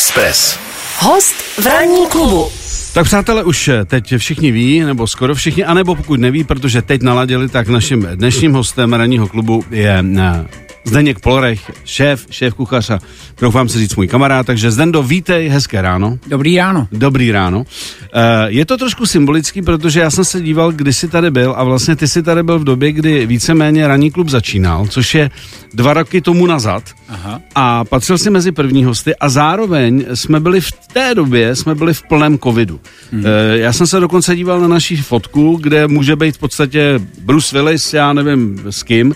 Express. Host v ranní klubu. Tak přátelé, už teď všichni ví, nebo skoro všichni, anebo pokud neví, protože teď naladili, tak naším dnešním hostem ranního klubu je eh, Zdeněk Polorech, šéf, šéf kuchař a doufám si říct můj kamarád, takže Zdendo, vítej, hezké ráno. Dobrý ráno. Dobrý ráno. Eh, je to trošku symbolický, protože já jsem se díval, kdy jsi tady byl a vlastně ty jsi tady byl v době, kdy víceméně ranní klub začínal, což je dva roky tomu nazad. Aha. A patřil si mezi první hosty a zároveň jsme byli v té době, jsme byli v plném covidu. Hmm. Já jsem se dokonce díval na naší fotku, kde může být v podstatě Bruce Willis, já nevím s kým,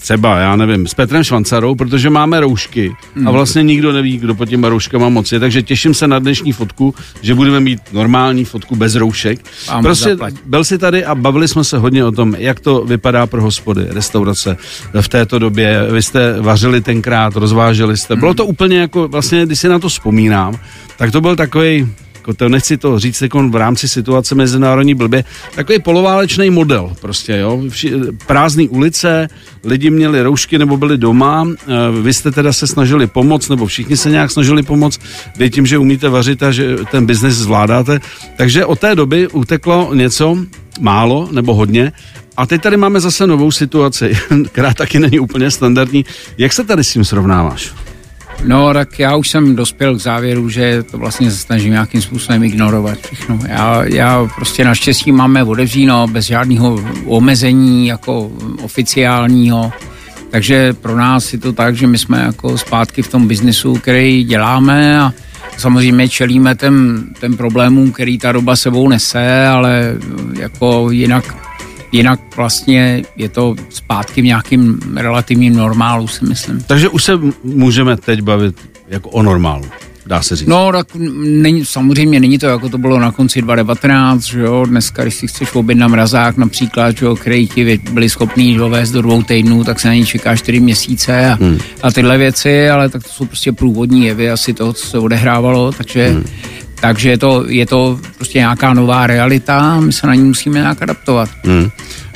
třeba, já nevím, s Petrem Švancarou, protože máme roušky a vlastně nikdo neví, kdo pod těma rouškama moc je, takže těším se na dnešní fotku, že budeme mít normální fotku bez roušek. Pán prostě zaplať. byl si tady a bavili jsme se hodně o tom, jak to vypadá pro hospody, restaurace v této době. Vy jste vařili tenkrát, rozváželi jste. Bylo to úplně jako, vlastně, když si na to vzpomínám, tak to byl takový jako to nechci to říct jako v rámci situace mezinárodní blbě, takový poloválečný model prostě, jo. Prázdné ulice, lidi měli roušky nebo byli doma, eh, vy jste teda se snažili pomoct, nebo všichni se nějak snažili pomoct, vy tím, že umíte vařit a že ten biznis zvládáte. Takže od té doby uteklo něco, málo nebo hodně, a teď tady máme zase novou situaci, která taky není úplně standardní. Jak se tady s tím srovnáváš? No, tak já už jsem dospěl k závěru, že to vlastně se snažím nějakým způsobem ignorovat všechno. Já, já prostě naštěstí máme otevříno bez žádného omezení jako oficiálního. Takže pro nás je to tak, že my jsme jako zpátky v tom biznesu, který děláme a samozřejmě čelíme ten, ten problémům, který ta doba sebou nese, ale jako jinak jinak vlastně je to zpátky v nějakým relativním normálu, si myslím. Takže už se můžeme teď bavit jako o normálu, dá se říct. No, tak není, samozřejmě není to, jako to bylo na konci 2019, že jo, dneska, když si chceš objednat mrazák například, že jo, který ti byli schopní dovést do dvou týdnů, tak se na ní čeká čtyři měsíce a, hmm. a tyhle věci, ale tak to jsou prostě průvodní jevy asi toho, co se odehrávalo, takže hmm. Takže je to, je to prostě nějaká nová realita my se na ní musíme nějak adaptovat. Hmm.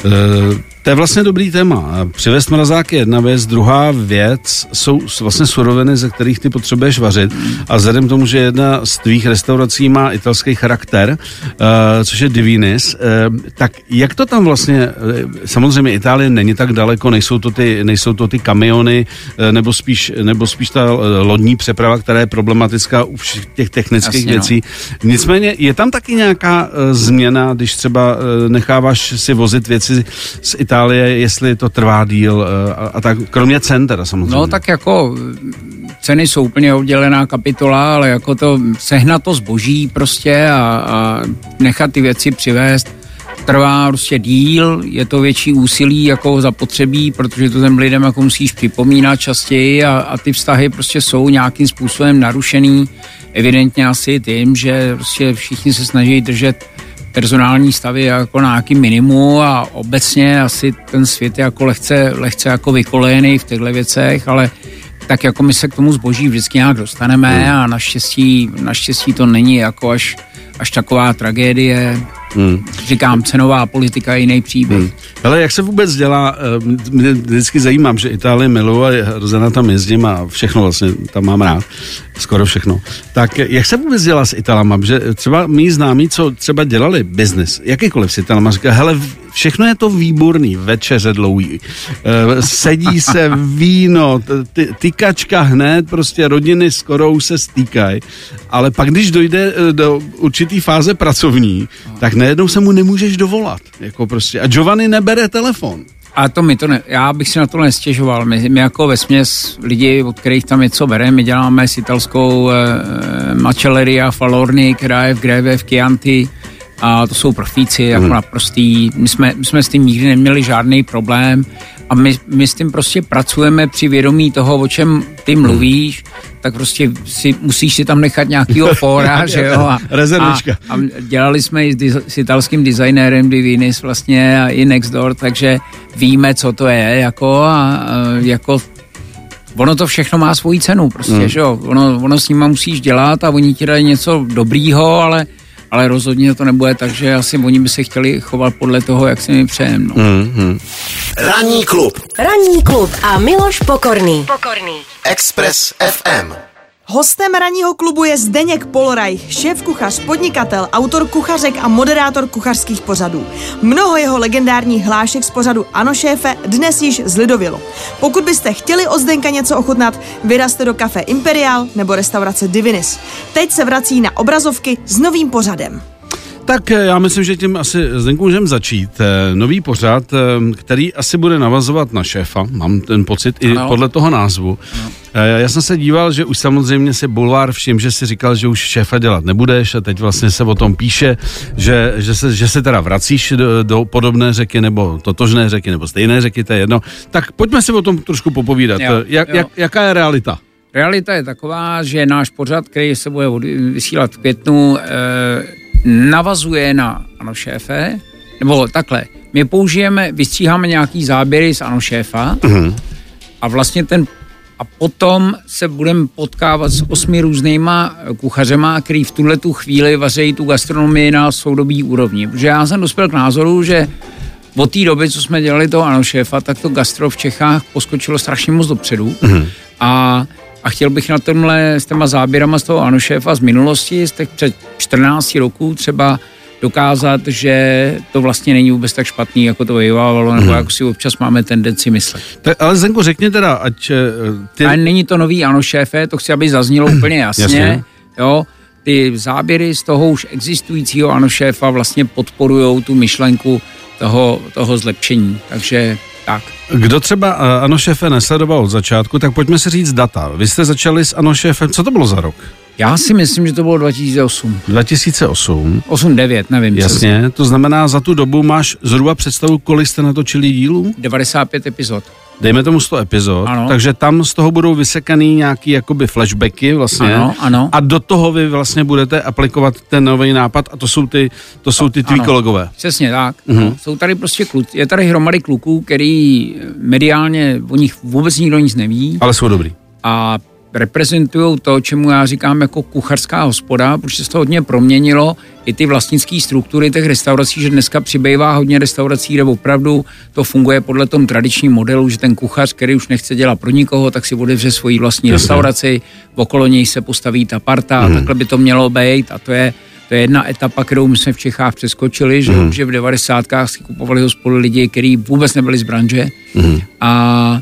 E, to je vlastně dobrý téma. Přivést mrazák je jedna věc, druhá věc jsou vlastně suroviny, ze kterých ty potřebuješ vařit. A vzhledem tomu, že jedna z tvých restaurací má italský charakter, uh, což je Divinis, uh, tak jak to tam vlastně, uh, samozřejmě Itálie není tak daleko, nejsou to ty, nejsou to ty kamiony, uh, nebo spíš, nebo spíš ta lodní přeprava, která je problematická u všech těch technických Jasně, no. věcí. Nicméně je tam taky nějaká uh, změna, když třeba uh, necháváš si vozit věci z Itálie, jestli to trvá díl eh, a, a tak, kromě cen teda samozřejmě. No tak jako ceny jsou úplně oddělená kapitola, ale jako to sehnat to zboží prostě a, a nechat ty věci přivést trvá prostě díl, je to větší úsilí jako zapotřebí, protože to těm lidem jako musíš připomínat častěji a, a ty vztahy prostě jsou nějakým způsobem narušený, evidentně asi tím, že prostě všichni se snaží držet personální stavy jako na nějaký minimu a obecně asi ten svět je jako lehce, lehce jako vykolejený v těchto věcech, ale tak jako my se k tomu zboží vždycky nějak dostaneme hmm. a naštěstí, naštěstí to není jako až, až taková tragédie. Hmm. Říkám, cenová politika je jiný příběh. Hmm. Ale jak se vůbec dělá, eh, mě vždycky zajímám, že Itálie miluji a hrozně tam jezdím a všechno vlastně tam mám rád, skoro všechno. Tak jak se vůbec dělá s Italama? Že třeba mý známí, co třeba dělali biznis, jakýkoliv s Italama, říká, hele, všechno je to výborný, večeře dlouhý, Eh, sedí se víno, ty, tykačka hned, prostě rodiny skoro se stýkají, ale pak když dojde eh, do určitý fáze pracovní, tak najednou se mu nemůžeš dovolat, jako prostě, a Giovanni nebere telefon. A to mi to ne, já bych si na to nestěžoval. My, my jako ve směs lidi, od kterých tam něco bereme, my děláme s italskou eh, Macelleria Falorni, která je v Greve, v Chianti, a to jsou profíci, jako Mhm. naprostý. My jsme, my jsme s tím nikdy neměli žádný problém a my, my s tím prostě pracujeme při vědomí toho, o čem ty Mhm. mluvíš, tak prostě si, musíš si tam nechat nějakýho fóra, že jo. A, Rezervička. A, a dělali jsme i s, diz- s italským designérem Divinis vlastně a i Nextdoor, takže víme, co to je, jako a, a jako Ono to všechno má svoji cenu, prostě, Hmm. že jo. Ono, ono s nima musíš dělat a oni ti dají něco dobrýho, ale, ale rozhodně to nebude tak, že asi oni by se chtěli chovat podle toho, jak si mi přejem. No. Mm-hmm. Ranní klub Ranní klub a Miloš Pokorný. Pokorný. Express FM. Hostem ranního klubu je Zdeněk Poloraj, šéf kuchař, podnikatel, autor kuchařek a moderátor kuchařských pořadů. Mnoho jeho legendárních hlášek z pořadu Ano šéfe dnes již zlidovělo. Pokud byste chtěli od Zdenka něco ochutnat, vyrazte do kafe Imperial nebo restaurace Divinis. Teď se vrací na obrazovky s novým pořadem. Tak eh, já myslím, že tím asi Zdenku můžeme začít. Eh, nový pořad, eh, který asi bude navazovat na šéfa, mám ten pocit, i Ano. podle toho názvu. Já jsem se díval, že už samozřejmě si Bulvár všim, že si říkal, že už šéfa dělat nebudeš a teď vlastně se o tom píše, že, že, se, že se teda vracíš do, do podobné řeky nebo totožné řeky nebo stejné řeky, to je jedno. Tak pojďme si o tom trošku popovídat. Jo, jak, jo. jak, jaká je realita? Realita je taková, že náš pořad, který se bude vysílat v květnu, eh, navazuje na Ano šéfe, nebo takhle, my použijeme, vystříháme nějaký záběry z Ano šéfa a vlastně ten a potom se budeme potkávat s osmi různýma kuchařema, který v tuhle tu chvíli vařejí tu gastronomii na soudobý úrovni. Protože já jsem dospěl k názoru, že od té doby, co jsme dělali toho ano šéfa, tak to gastro v Čechách poskočilo strašně moc dopředu. A, a chtěl bych na tomhle s těma záběrama z toho ano šéfa z minulosti, z těch před 14 roků třeba dokázat, že to vlastně není vůbec tak špatný, jako to vyjevávalo, nebo jako si občas máme tendenci myslet. Tak, ale Zdenku, řekni teda, ať eh, ty... A není to nový ano šéfe, to chci, aby zaznělo úplně jasně. Jasně. Jo, ty záběry z toho už existujícího ano šéfa vlastně podporují tu myšlenku toho, toho zlepšení. Takže tak. Kdo třeba eh, Ano šéfe nesledoval od začátku, tak pojďme si říct data. Vy jste začali s Ano šéfem, co to bylo za rok? Já si myslím, že to bylo 2008. 2008. 8, 9, nevím. Jasně, to znamená, za tu dobu máš zhruba představu, kolik jste natočili dílů? 95 epizod. Dejme tomu 100 epizod, Ano. takže tam z toho budou vysekaný nějaký jakoby flashbacky vlastně. Ano, ano. A do toho vy vlastně budete aplikovat ten nový nápad a to jsou ty, to jsou ty tví Ano. kolegové. Přesně tak. Mm-hmm. Jsou tady prostě kluci, je tady hromady kluků, který mediálně o nich vůbec nikdo nic neví. Ale jsou dobrý. a reprezentují to, čemu já říkám jako kuchařská hospoda, protože se to hodně proměnilo, i ty vlastnické struktury těch restaurací, že dneska přibývá hodně restaurací, kde opravdu to funguje podle tom tradičním modelu, že ten kuchař, který už nechce dělat pro nikoho, tak si otevře svoji vlastní Jasně. restauraci, okolo něj se postaví ta parta Mhm. a takhle by to mělo být a to je to je jedna etapa, kterou my jsme v Čechách přeskočili, že, Mhm. že v 90. si kupovali hospody lidi, kteří vůbec nebyli z branže Mhm. a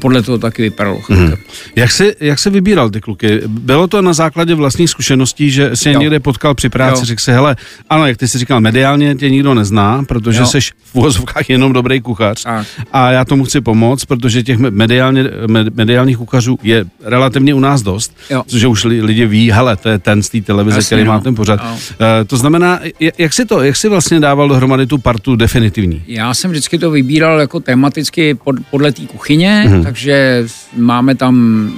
podle toho taky vypadalo. Mm. Jak jsi, jak jsi vybíral ty kluky? Bylo to na základě vlastních zkušeností, že jsi je Jo. někde potkal při práci, Jo. řekl si, hele, ano, jak ty jsi říkal, mediálně tě nikdo nezná, protože Jo. jsi v uvozovkách jenom dobrý kuchař Tak. a já tomu chci pomoct, protože těch mediálně, med- mediálních kuchařů je relativně u nás dost, Jo. protože už li- lidi ví, hele, to je ten z té televize, Jasně, který má no. ten pořad. Jo. Eh, to znamená, jak si to, jak si vlastně dával dohromady tu partu definitivní? Já jsem vždycky to vybíral jako tematicky pod, podle té kuchyně, Mhm. Mm. takže máme tam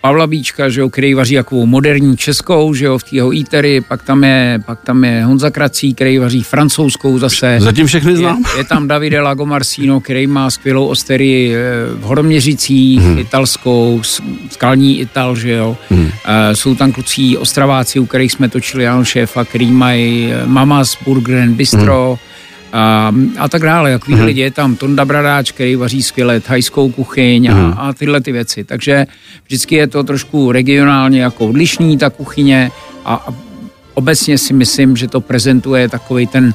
Pavla Bíčka, že jo, který vaří jako moderní českou, že jo, v té jeho eatery, pak tam je, pak tam je Honza Krací, který vaří francouzskou zase. Zatím všechny Je, znám? je tam Davide Lagomarsino, který má skvělou osterii eh, v Horoměřicích, hmm. italskou, skalní Ital, že jo. Hmm. Jsou tam kluci Ostraváci, u kterých jsme točili Jan Šéfa, který mají eh, Mamas Burger and Bistro, Mhm. A, a tak dále. Jak mm lidi je tam Tonda Bradáč, který vaří skvěle thajskou kuchyň a, Mhm. a tyhle ty věci. Takže vždycky je to trošku regionálně jako odlišný ta kuchyně a, a obecně si myslím, že to prezentuje takový ten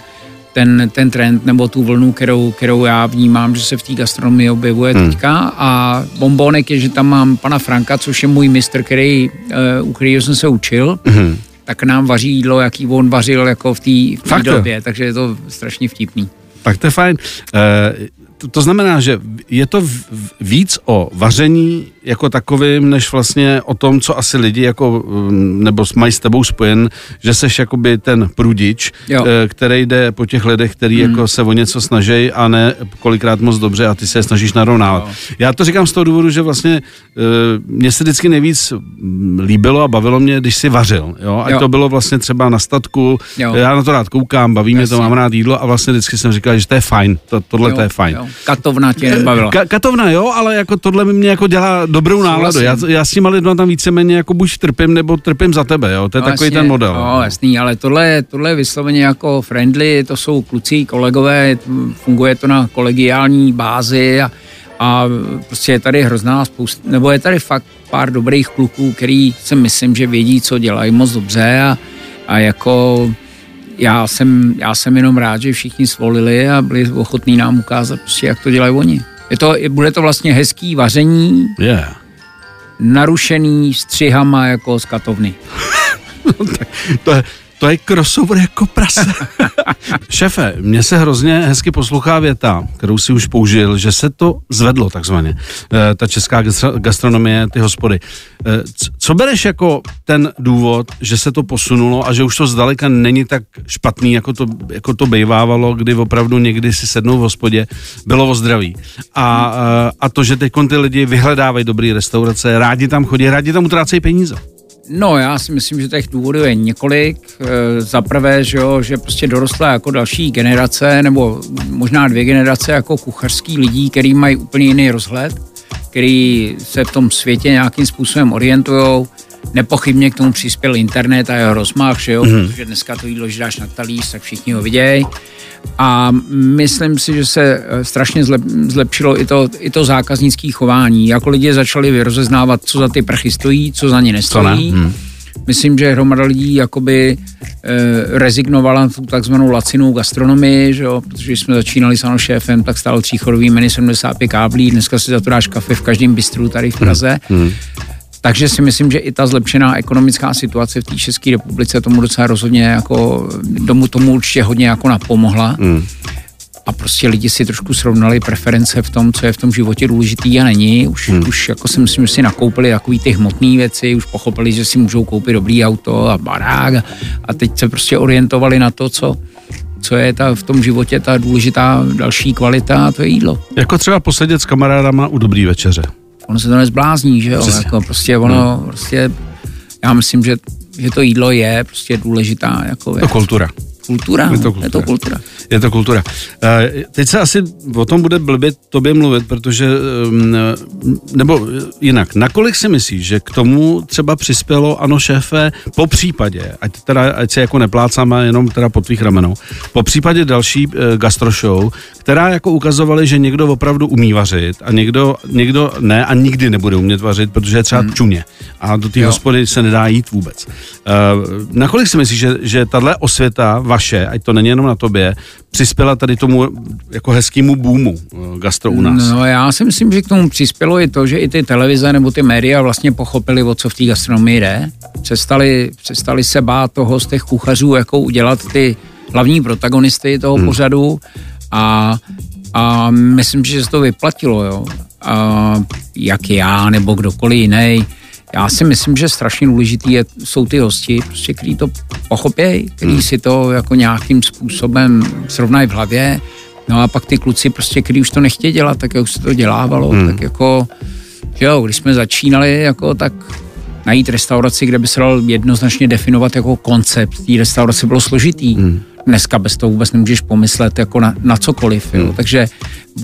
ten, ten trend nebo tu vlnu, kterou, kterou já vnímám, že se v té gastronomii objevuje Hmm. teďka a bombonek je, že tam mám pana Franka, což je můj mistr, který, eh, u kterého jsem se učil, Mhm. Tak nám vaří jídlo, jaký on vařil jako v té době, takže je to strašně vtipný. Tak to je fajn. Eh, to, to znamená, že je to víc o vaření jako takovým, než vlastně o tom, co asi lidi jako, mm, nebo mají s tebou spojen, že seš jakoby ten prudič, Jo. eh, který jde po těch lidech, který Hmm. jako se o něco snaží a ne kolikrát moc dobře a ty se je snažíš narovnávat. Jo. Já to říkám z toho důvodu, že vlastně eh, mně se vždycky nejvíc mm, líbilo a bavilo mě, když si vařil. Jo? Ať Jo. to bylo vlastně třeba na statku, Jo. já na to rád koukám, baví mě to, Jasně. mám rád jídlo a vlastně vždycky jsem říkal, že to je fajn, to, tohle Jo, to je fajn. jo. Katovna tě nebavila. Ka- katovna, jo, ale jako tohle mi mě jako dělá dobrou náladu. Já, Souhlasím. já s těma lidma tam víceméně jako buď trpím, nebo trpím za tebe, jo. To je No, takový jasně, ten model. No, jasný, ale tohle, tohle je vysloveně jako friendly, to jsou kluci, kolegové, funguje to na kolegiální bázi a, a prostě je tady hrozná spousta, nebo je tady fakt pár dobrých kluků, který si myslím, že vědí, co dělají moc dobře a, a jako já jsem, já jsem jenom rád, že všichni svolili a byli ochotní nám ukázat prostě, jak to dělají oni. Je to, bude to vlastně hezký vaření, Yeah. narušený střihama jako z katovny. No, tak to je, to je crossover jako prase. Šefe, mně se hrozně hezky poslouchá věta, kterou si už použil, že se to zvedlo takzvaně, eh, ta česká gastro- gastronomie, ty hospody. C- Co bereš jako ten důvod, že se to posunulo a že už to zdaleka není tak špatný, jako to, jako to bejvávalo, kdy opravdu někdy si sednou v hospodě, bylo o zdraví. A, eh, a to, že teď ty lidi vyhledávají dobré restaurace, rádi tam chodí, rádi tam utrácejí peníze. No, já si myslím, že těch důvodů je několik. E, Za prvé, že, jo, že prostě dorostla jako další generace, nebo možná dvě generace jako kuchařský lidí, který mají úplně jiný rozhled, který se v tom světě nějakým způsobem orientují. Nepochybně k tomu přispěl internet a jeho rozmach, že jo, mm. protože dneska to jídlo, že dáš na talíř, tak všichni ho vidějí. A myslím si, že se eh, strašně zlep- zlepšilo i to, i to zákaznické chování. Jako lidi začali vyrozeznávat, co za ty prachy stojí, co za ně nestojí. Hmm. Myslím, že hromada lidí jakoby e, rezignovala na tu takzvanou lacinou gastronomii, že jo? protože jsme začínali s Ano šéfem, tak stál tříchodový menu 75 káblí, dneska si za to dáš kafe v každém bistru tady v Praze. Hmm. Takže si myslím, že i ta zlepšená ekonomická situace v té České republice tomu docela rozhodně jako, tomu, tomu určitě hodně jako napomohla. Hmm. A prostě lidi si trošku srovnali preference v tom, co je v tom životě důležitý a není. Už, hmm. už jako si myslím, že si nakoupili takový ty hmotné věci, už pochopili, že si můžou koupit dobrý auto a barák a, a teď se prostě orientovali na to, co, co je ta, v tom životě ta důležitá další kvalita a to je jídlo. Jako třeba posedět s kamarádama u dobrý večeře. Ono se to nezblázní, že jo? Přesně. Jako prostě ono, hmm. prostě, já myslím, že, že to jídlo je prostě důležitá jako To věc. kultura. Kultura. je to Je to kultura. kultura. Je to kultura. Eh, Teď se asi o tom bude blbě tobě mluvit, protože, mm, nebo jinak, nakolik si myslíš, že k tomu třeba přispělo, ano šéfe, po případě, ať teda, ať se jako neplácáme jenom teda po tvých ramenou, po případě další eh, gastroshow, která jako ukazovali, že někdo opravdu umí vařit a někdo, někdo ne a nikdy nebude umět vařit, protože je třeba hmm. čuně a do té hospody se nedá jít vůbec. Eh, nakolik si myslíš, že, že tahle osvěta vaše, ať to není jenom na tobě, přispěla tady tomu jako hezkému boomu eh, gastro u nás? No já si myslím, že k tomu přispělo i to, že i ty televize nebo ty média vlastně pochopili, o co v té gastronomii jde. Přestali, přestali se bát toho z těch kuchařů, jako udělat ty hlavní protagonisty toho hmm. pořadu a, a myslím, že se to vyplatilo, jo. A jak já nebo kdokoliv jiný. Já si myslím, že strašně důležitý je, jsou ty hosti, prostě, kteří to pochopějí, kteří si to jako nějakým způsobem srovnají v hlavě. No a pak ty kluci prostě, kteří už to nechtějí dělat, tak jak už se to dělávalo, hmm. tak jako, že jo, když jsme začínali, jako tak najít restauraci, kde by se dal jednoznačně definovat jako koncept té restaurace bylo složitý. Hmm. Dneska bez toho vůbec nemůžeš pomyslet jako na, na cokoliv, jo. Takže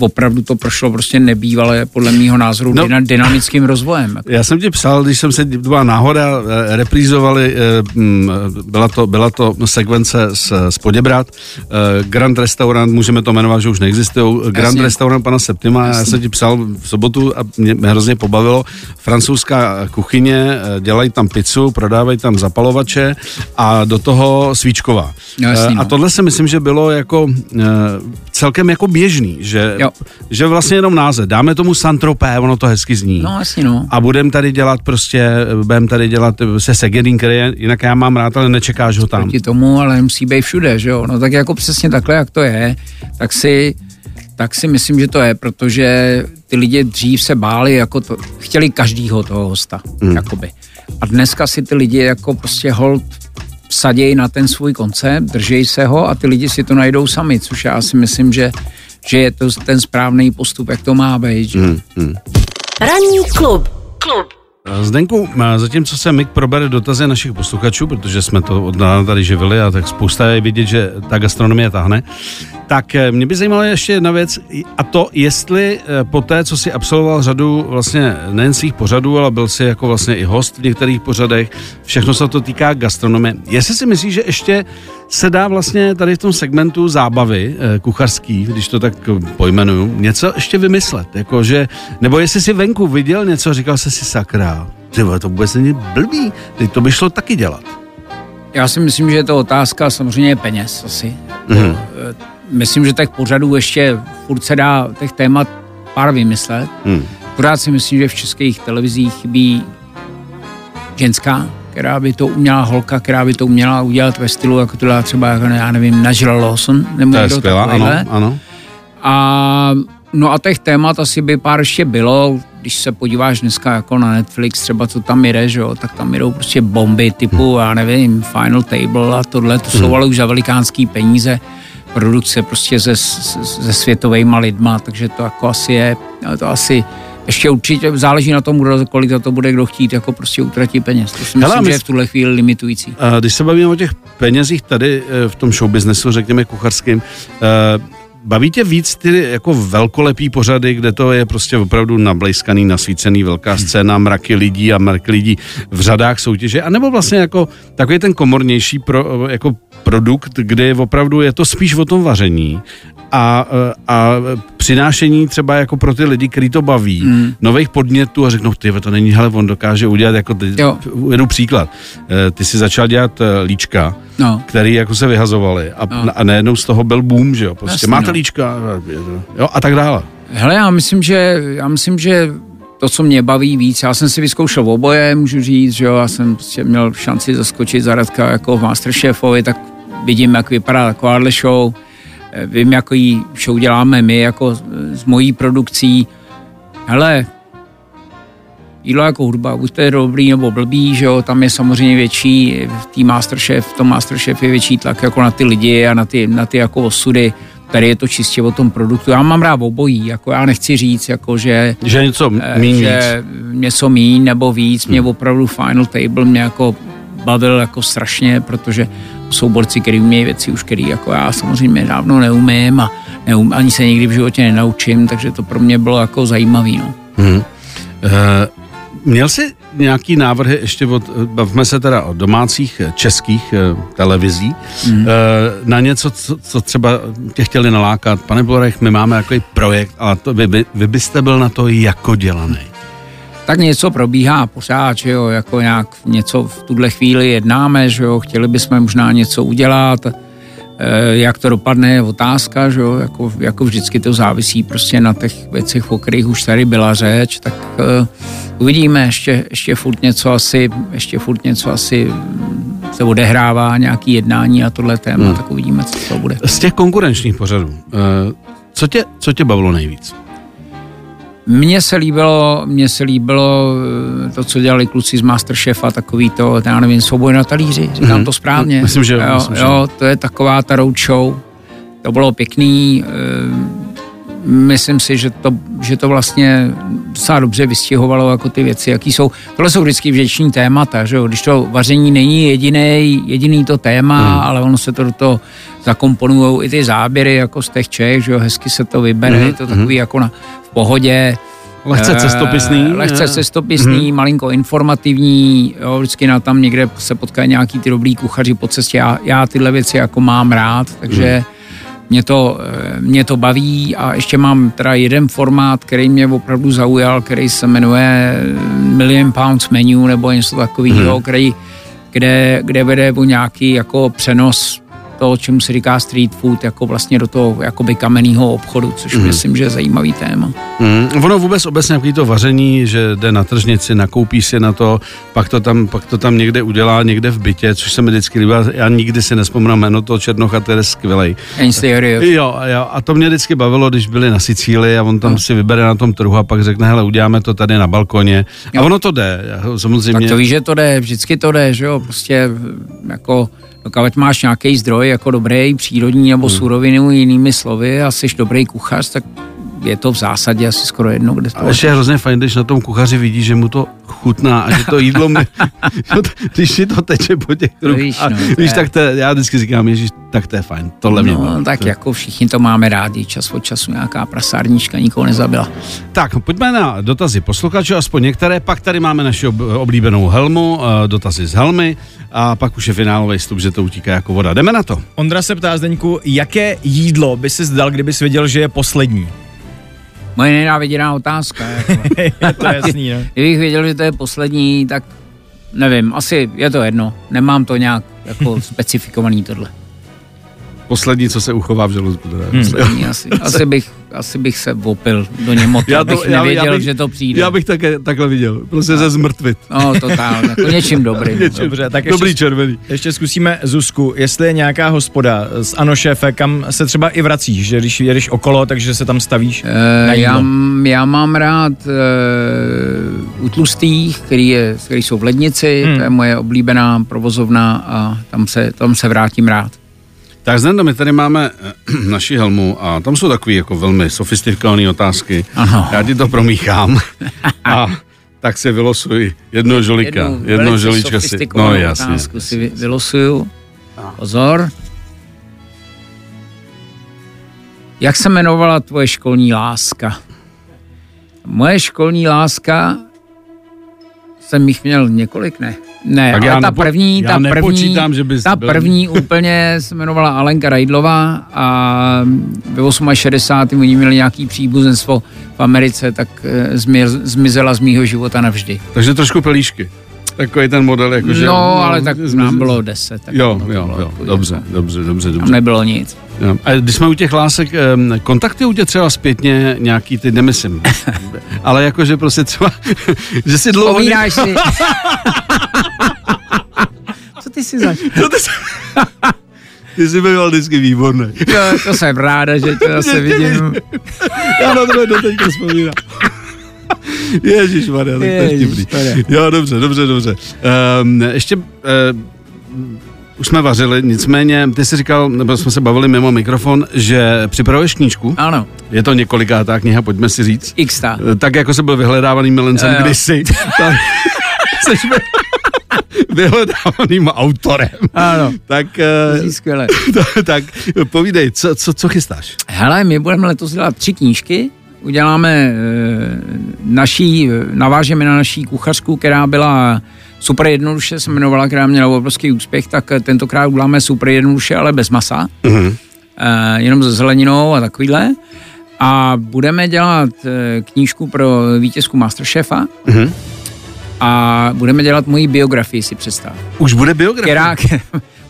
opravdu to prošlo prostě nebývalé, podle mého názoru, No. no. dynamickým rozvojem. Jako. Já jsem ti psal, když jsem se, byla náhoda, eh, reprízovali, eh, mm, byla to, byla to sekvence z, z Poděbrat, eh, Grand Restaurant, můžeme to jmenovat, že už neexistují, Grand Jasně. Restaurant pana Septima, já jsem ti psal v sobotu a mě, mě hrozně pobavilo, francouzská kuchyně, eh, dělají tam pizzu, prodávají tam zapalovače a do toho svíčková. No, jasně, Eh, no. A tohle si myslím, že bylo jako eh, celkem jako běžný, že, Jo. že vlastně jenom název, dáme tomu Santropé, ono to hezky zní No jasně no. a budeme tady dělat prostě, budeme tady dělat se Segedin, který je, jinak já mám rád, ale nečekáš ho tam. proti tomu, ale musí být všude, že jo. No tak jako přesně takhle, jak to je, tak si, tak si myslím, že to je, protože ty lidi dřív se báli, jako to, chtěli každýho toho hosta, hmm. jakoby. A dneska si ty lidi jako prostě hold vsadějí na ten svůj koncept, držej se ho a ty lidi si to najdou sami, což já si myslím, že, že je to ten správný postup, jak to má být. Hmm, hmm. Ranní klub. Klub. Zdenku, a zatímco se Mik probere dotazy našich posluchačů, protože jsme to od tady živili a tak spousta je vidět, že ta gastronomie tahne, Tak eh, mě by zajímala ještě jedna věc, a to jestli eh, po té, co si absolvoval řadu vlastně nejen svých pořadů, ale byl si jako vlastně i host v některých pořadech, všechno se to týká gastronomie. Jestli si myslíš, že ještě se dá vlastně tady v tom segmentu zábavy eh, kuchařský, když to tak pojmenuju, něco ještě vymyslet, jako že, nebo jestli si venku viděl něco, říkal jsi si sakra, tyvo, to vůbec není blbý, teď to by šlo taky dělat. Já si myslím, že je to otázka samozřejmě peněz asi. Mm-hmm myslím, že těch pořadů ještě furt se dá těch témat pár vymyslet. Hmm. Pořád si myslím, že v českých televizích chybí ženská, která by to uměla, holka, která by to uměla udělat ve stylu, jako to dá třeba, jako, já nevím, Nigel Lawson, nebo to je skvělá, ano, ano. A no a těch témat asi by pár ještě bylo, když se podíváš dneska jako na Netflix, třeba co tam jde, že jo, tak tam jdou prostě bomby typu, hmm. já nevím, Final Table a tohle, to jsou hmm. ale už za velikánský peníze produkce prostě se, se světovými lidma, takže to jako asi je, to asi ještě určitě záleží na tom, kolik za to bude kdo chtít, jako prostě utratit peněz. To si myslím, že je v tuhle chvíli limitující. A když se bavíme o těch penězích tady eh, v tom showbiznesu, řekněme kucharským, eh, Baví tě víc ty jako velkolepý pořady, kde to je prostě opravdu nablejskaný, nasvícený, velká hmm. scéna, mraky lidí a mraky lidí v řadách soutěže, anebo vlastně jako takový ten komornější pro, jako produkt, kde opravdu je to spíš o tom vaření a, a přinášení třeba jako pro ty lidi, který to baví, mm. nových podnětů a řeknou, ty to není, hele, on dokáže udělat, jako ty, uvedu příklad, eh, ty si začal dělat eh, líčka, no. který jako se vyhazovali a, no. a najednou z toho byl boom, že jo, prostě Jasně, máte no. líčka, jo, a tak dále. Hele, já myslím, že, já myslím, že to, co mě baví víc, já jsem si vyzkoušel oboje, můžu říct, že jo, já jsem prostě měl šanci zaskočit za Radka jako v Masterchefovi, tak vidím, jak vypadá takováhle show, eh, vím, jaký show děláme my, jako s mojí produkcí. Hele, jídlo jako hudba, buď to je dobrý nebo blbý, že jo, tam je samozřejmě větší, v tý Masterchef, v tom Masterchef je větší tlak jako na ty lidi a na ty, na ty jako osudy. Tady je to čistě o tom produktu. Já mám rád obojí, jako já nechci říct, jako že... Že něco eh, míň že víc. něco míň nebo víc. Mě hmm. opravdu Final Table mě jako bavil jako strašně, protože jsou borci, kteří umějí věci už, který jako já samozřejmě dávno neumím a neum, ani se nikdy v životě nenaučím, takže to pro mě bylo jako zajímavý. No. Hmm. Uh, měl jsi nějaký návrhy ještě od, bavme se teda o domácích eh, českých televizí, hmm. na něco, co, co třeba tě chtěli nalákat. Pane Borech, my máme takový projekt, ale to, vy, vy, vy byste byl na to jako dělaný tak něco probíhá pořád, že jo, jako nějak něco v tuhle chvíli jednáme, že jo, chtěli bychom možná něco udělat, e, jak to dopadne je otázka, že jo, jako, jako vždycky to závisí prostě na těch věcech, o kterých už tady byla řeč, tak e, uvidíme, ještě, ještě furt něco asi, ještě furt něco asi se odehrává, nějaký jednání a tohle téma, hmm. tak uvidíme, co to bude. Z těch konkurenčních pořadů, e, co tě, co tě bavilo nejvíc? Mně se líbilo, mně se líbilo eh, to, co dělali kluci z Masterchefa, takový to, já nevím, souboj na talíři, říkám mm-hmm. to správně. Myslím, že jo, myslím, jo, to je taková ta roadshow, to bylo pěkný, eh, myslím si, že to, že to vlastně docela dobře vystihovalo jako ty věci, jaký jsou. Tohle jsou vždycky vděční témata, že jo? když to vaření není jediný, jediný to téma, hmm. ale ono se to do toho zakomponují i ty záběry jako z těch Čech, že jo? hezky se to vybere, hmm. je to takový hmm. jako na, pohodě. Lehce eh, cestopisný. Lehce je. cestopisný, hmm. malinko informativní, jo, vždycky na tam někde se potkají nějaký ty dobrý kuchaři po cestě. Já, já tyhle věci jako mám rád, takže hmm mě to, eh, mě to baví a ještě mám teda jeden formát, který mě opravdu zaujal, který se jmenuje Million Pounds Menu nebo něco takového, hmm. který, kde, kde vede o nějaký jako přenos to, čemu se říká street food, jako vlastně do toho jakoby kamenného obchodu, což mm. myslím, že je zajímavý téma. Mm. Ono vůbec obecně jaký to vaření, že jde na tržnici, nakoupí si na to, pak to tam, pak to tam někde udělá, někde v bytě, což se mi vždycky líbí. Já nikdy si nespomínám jméno toho Černocha, to je skvělej. Jo, jo, a to mě vždycky bavilo, když byli na Sicílii a on tam no. si vybere na tom trhu a pak řekne, hele, uděláme to tady na balkoně. Jo. A ono to jde, samozřejmě. Tak to víš, že to jde, vždycky to jde, že jo, prostě jako pokud máš nějaký zdroj jako dobrý, přírodní nebo hmm. surovinu, jinými slovy, a jsi dobrý kuchař, tak je to v zásadě asi skoro jedno, kde to A ještě je hrozně fajn, když na tom kuchaři vidí, že mu to chutná a že to jídlo mi, když si to teče po těch rukách. Víš, no, to víš je- tak to je, já vždycky říkám, ježiš, tak to je fajn, tohle mě No, baví. tak To- jako všichni to máme rádi, čas od času nějaká prasárnička nikoho nezabila. Tak, pojďme na dotazy posluchačů, aspoň některé. Pak tady máme naši ob- oblíbenou helmu, eh, dotazy z helmy a pak už je finálový stup, že to utíká jako voda. Jdeme na to. Ondra se ptá Zdeňku, jaké jídlo by si zdal, kdybys věděl, že je poslední? Moje nenáviděná otázka. Jako. je to jasný, no. Kdybych věděl, že to je poslední, tak nevím, asi je to jedno. Nemám to nějak jako specifikovaný tohle. Poslední, co se uchová v žaludku. Teda. Poslední asi. Asi bych, asi bych se opil do němoty, já abych nevěděl, bych, že to přijde. Já bych také, takhle viděl. Prostě ze zmrtvit. No, totálně, jako něčím dobrým. Něčím. Dobře, tak Dobrý ještě, červený. ještě zkusíme Zuzku, jestli je nějaká hospoda z Ano šéfe, kam se třeba i vracíš, že když jedeš okolo, takže se tam stavíš jídlo. já, já mám rád uh, u tlustých, který, je, který jsou v Lednici, Hmm. to je moje oblíbená provozovna a tam se, tam se vrátím rád. Tak Zdendo, my tady máme eh, naši helmu a tam jsou takové jako velmi sofistikované otázky. Ano. Já ti to promíchám a tak si vylosuj jednoho žolika. Jedno, jedno žolíčka si. No jasně. otázku si vy- vylosuju. Pozor. Jak se jmenovala tvoje školní láska? Moje školní láska jsem jich měl několik, ne? Ne, Tak ale já ta nepo- první, já ta první, že bys ta byl- první úplně se jmenovala Alenka Rajdlová a ve 68. oni měli nějaký příbuzenstvo v Americe, tak eh, zmiz, zmizela z mýho života navždy. Takže trošku pelíšky. Takový ten model, jakože... No, ale tak nám bylo 10. Tak Jo, to jo, bylo jo, jako- dobře, dobře, dobře, Tam dobře. nebylo nic. Jo. A když jsme u těch lásek, em, kontaktují tě třeba zpětně nějaký, ty nemyslím, ale jakože prostě třeba, že si dlouho... Vzpomínáš si. Co ty si zač? No, ty, jsi, ty jsi byl vždycky výborný. To, to jsem ráda, že tě zase vidím. Já na to doteďka vzpomínám. Ježíš Maria, tak to je vtipný. Jo, dobře, dobře, dobře. Um, ještě uh, už jsme vařili, nicméně ty jsi říkal, nebo jsme se bavili mimo mikrofon, že připravuješ knížku. Ano, Je to několikátá kniha, pojďme si říct. x. Eh, Tak jako se byl vyhledávaným milencem Jo, jo. kdysi, tak jsi vy- vyhledávaným autorem. Ano, Tak, to skvěle. eh, tak povídej, co, co, co chystáš? Hele, my budeme letos dělat tři knížky. Uděláme e, naší, navážeme na naší kuchařku, která byla super jednoduše, se jmenovala, která měla obrovský úspěch, tak eh, tentokrát uděláme super jednoduše, ale bez masa. Mhm. e, jenom se zeleninou a takovýhle. A budeme dělat knížku pro vítězku Masterchefa Mhm. a budeme dělat moji biografii, si představ. Už bude biografie? Která,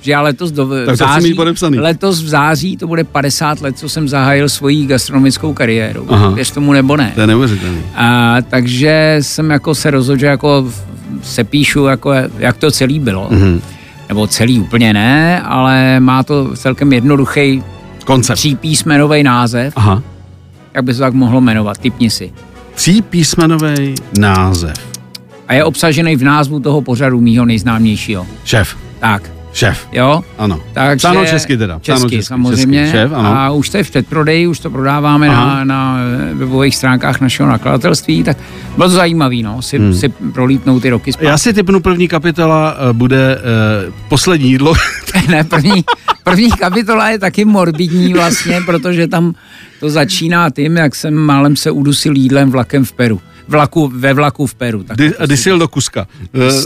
že já letos do, v Tak září, letos v září to bude 50 let, co jsem zahájil svoji gastronomickou kariéru. Aha. Věř tomu nebo ne. To je neuvěřitelné. A, takže jsem jako se rozhodl, že jako se píšu, jako, jak to celý bylo. Mhm. Nebo celý úplně ne, ale má to celkem jednoduchý Koncept. třípísmenový název, Aha. jak by se to tak mohlo jmenovat, typni si. Třípísmenový název. A je obsažený v názvu toho pořadu mýho nejznámějšího. Šéf. Tak, Šéf. jo? Ano. Takže, Psáno česky teda. Psáno Česky, česky, samozřejmě. česky. Šéf, ano. A už to je v předprodeji, už to prodáváme Aha. na, na webových stránkách našeho nakladatelství, tak bylo to zajímavý, no, si, Hmm. si prolítnout ty roky zpátky. Já si typnu první kapitola eh, bude uh, poslední jídlo. ne, první, první kapitola je taky morbidní vlastně, protože tam to začíná tím, jak jsem málem se udusil jídlem vlakem v Peru. Vlaku, ve vlaku v Peru. Tak Kdy, a kdy jsi jel do Kuska.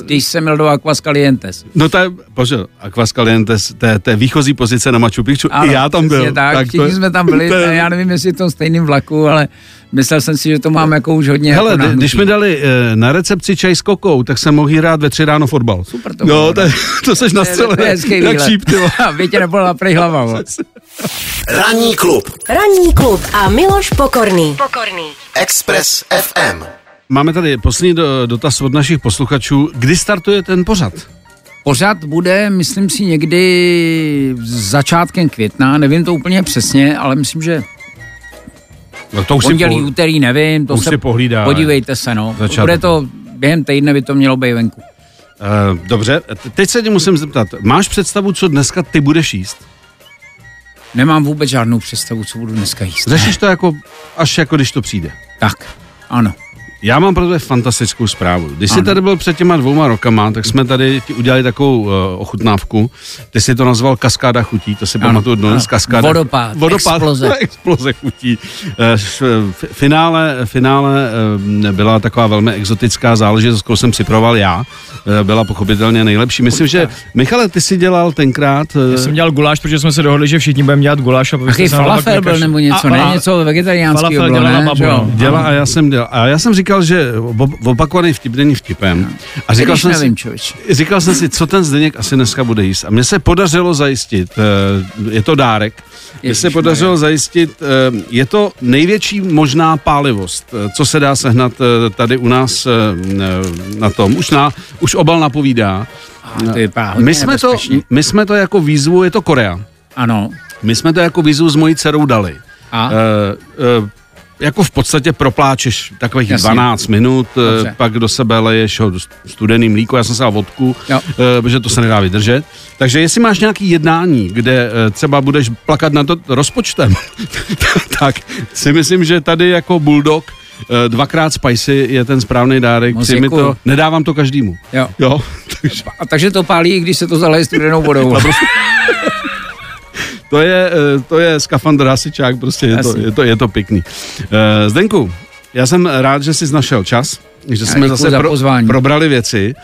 Když jsem jel do Aquas Calientes. No to je, bože, Aquas Calientes, to je, to je výchozí pozice na Machu Picchu. I já tam byl. Tak, tak všichni to, jsme tam byli, to je- já nevím, jestli v tom stejném vlaku, ale myslel jsem si, že to mám jako už hodně Hele, jako když mi dali eh, na recepci čaj s kokou, tak jsem mohl hrát ve tři ráno fotbal. Super to No, bylo, to, to seš na To je- to je střele. hezký Jak šíp, ty. Aby tě nebyla prej hlava. Ranní klub. Ranní klub a Miloš Pokorný. Pokorný. Express FM. Máme tady poslední do, dotaz od našich posluchačů. Kdy startuje ten pořad? Pořad bude, myslím si, někdy začátkem května, nevím to úplně přesně, ale myslím, že No to už pondělí, po- úterý, nevím, to už se si pohlídáme. podívejte se, no. Začátek. Bude to, během týdne by to mělo být venku. Uh, dobře, teď se tě musím zeptat. Máš představu, co dneska ty budeš jíst? Nemám vůbec žádnou představu, co budu dneska jíst. Řešíš to jako, až jako když to přijde. Tak, ano. Já mám pro tebe fantastickou zprávu. Když jsi Ano. tady byl před těma dvouma rokama, tak jsme tady ti udělali takovou uh, ochutnávku. Ty jsi to nazval kaskáda chutí, to si Ano, pamatuju dnes, kaskáda. Vodopád, Vodopád, exploze. exploze chutí. Uh, finále, finále uh, byla taková velmi exotická záležitost, kterou jsem připravoval já. Uh, byla pochopitelně nejlepší. Myslím, že Michale, ty si dělal tenkrát... Uh, Já jsem dělal guláš, protože jsme se dohodli, že všichni budeme dělat guláš. A Taky falafel byl nebo něco, A- ne? Něco vegetariánského bylo, ne? Dělá a já jsem dělal. A já jsem říkal, že ob- opakovaný vtip není vtipem. A říkal Když jsem, nevím, si, říkal jsem si, co ten Zdeněk asi dneska bude jíst. A mně se podařilo zajistit, eh, je to dárek, mně se podařilo zajistit, eh, je to největší možná pálivost, eh, co se dá sehnat eh, tady u nás na tom. Už, na, už obal napovídá. To hodně My jsme, to, my jsme to jako výzvu, je to Korea, Ano. my jsme to jako výzvu s mojí dcerou dali. A? Uh, uh, jako v podstatě propláčeš takových Jasně. 12 minut, eh, Dobře. pak do sebe leješ ho studený mlíko, já jsem se dal vodku, Jo. eh, protože to se nedá vydržet. Takže jestli máš nějaký jednání, kde eh, třeba budeš plakat na to rozpočtem, tak si myslím, že tady jako bulldog dvakrát spicy je ten správný dárek. Přijmi to, nedávám to každému. Jo. Jo, takže A takže to pálí, když se to zaleje studenou vodou. to je, eh, to je skafandr hasičák, prostě je to, je to, je to pěkný. Eh, Zdenku, já jsem rád, že jsi našel čas, že jsme zase za pozvání. probrali věci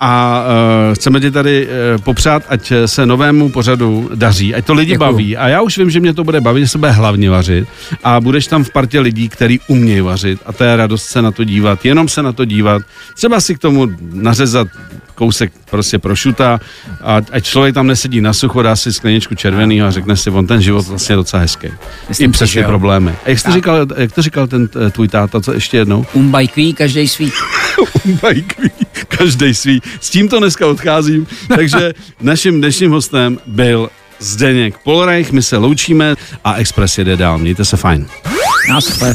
a uh, chceme ti tady uh, popřát, ať se novému pořadu daří, ať to lidi Děkuju. baví. A já už vím, že mě to bude bavit, že se bude hlavně vařit a budeš tam v partě lidí, který umějí vařit a to je radost se na to dívat, jenom se na to dívat. Třeba si k tomu nařezat kousek prostě prošuta a ať člověk tam nesedí na sucho, dá si skleničku červeného a řekne si, on ten život vlastně je docela hezký. Myslím I přes ty problémy. A jak to Tak. říkal, jak to říkal ten eh, tvůj táta, co ještě jednou? Umbajkví, každý svý. Bajkví, každý svý. S tímto dneska odcházím, takže naším dnešním hostem byl Zdeněk Polreich, my se loučíme a Express jede dál. Mějte se fajn. Naschle.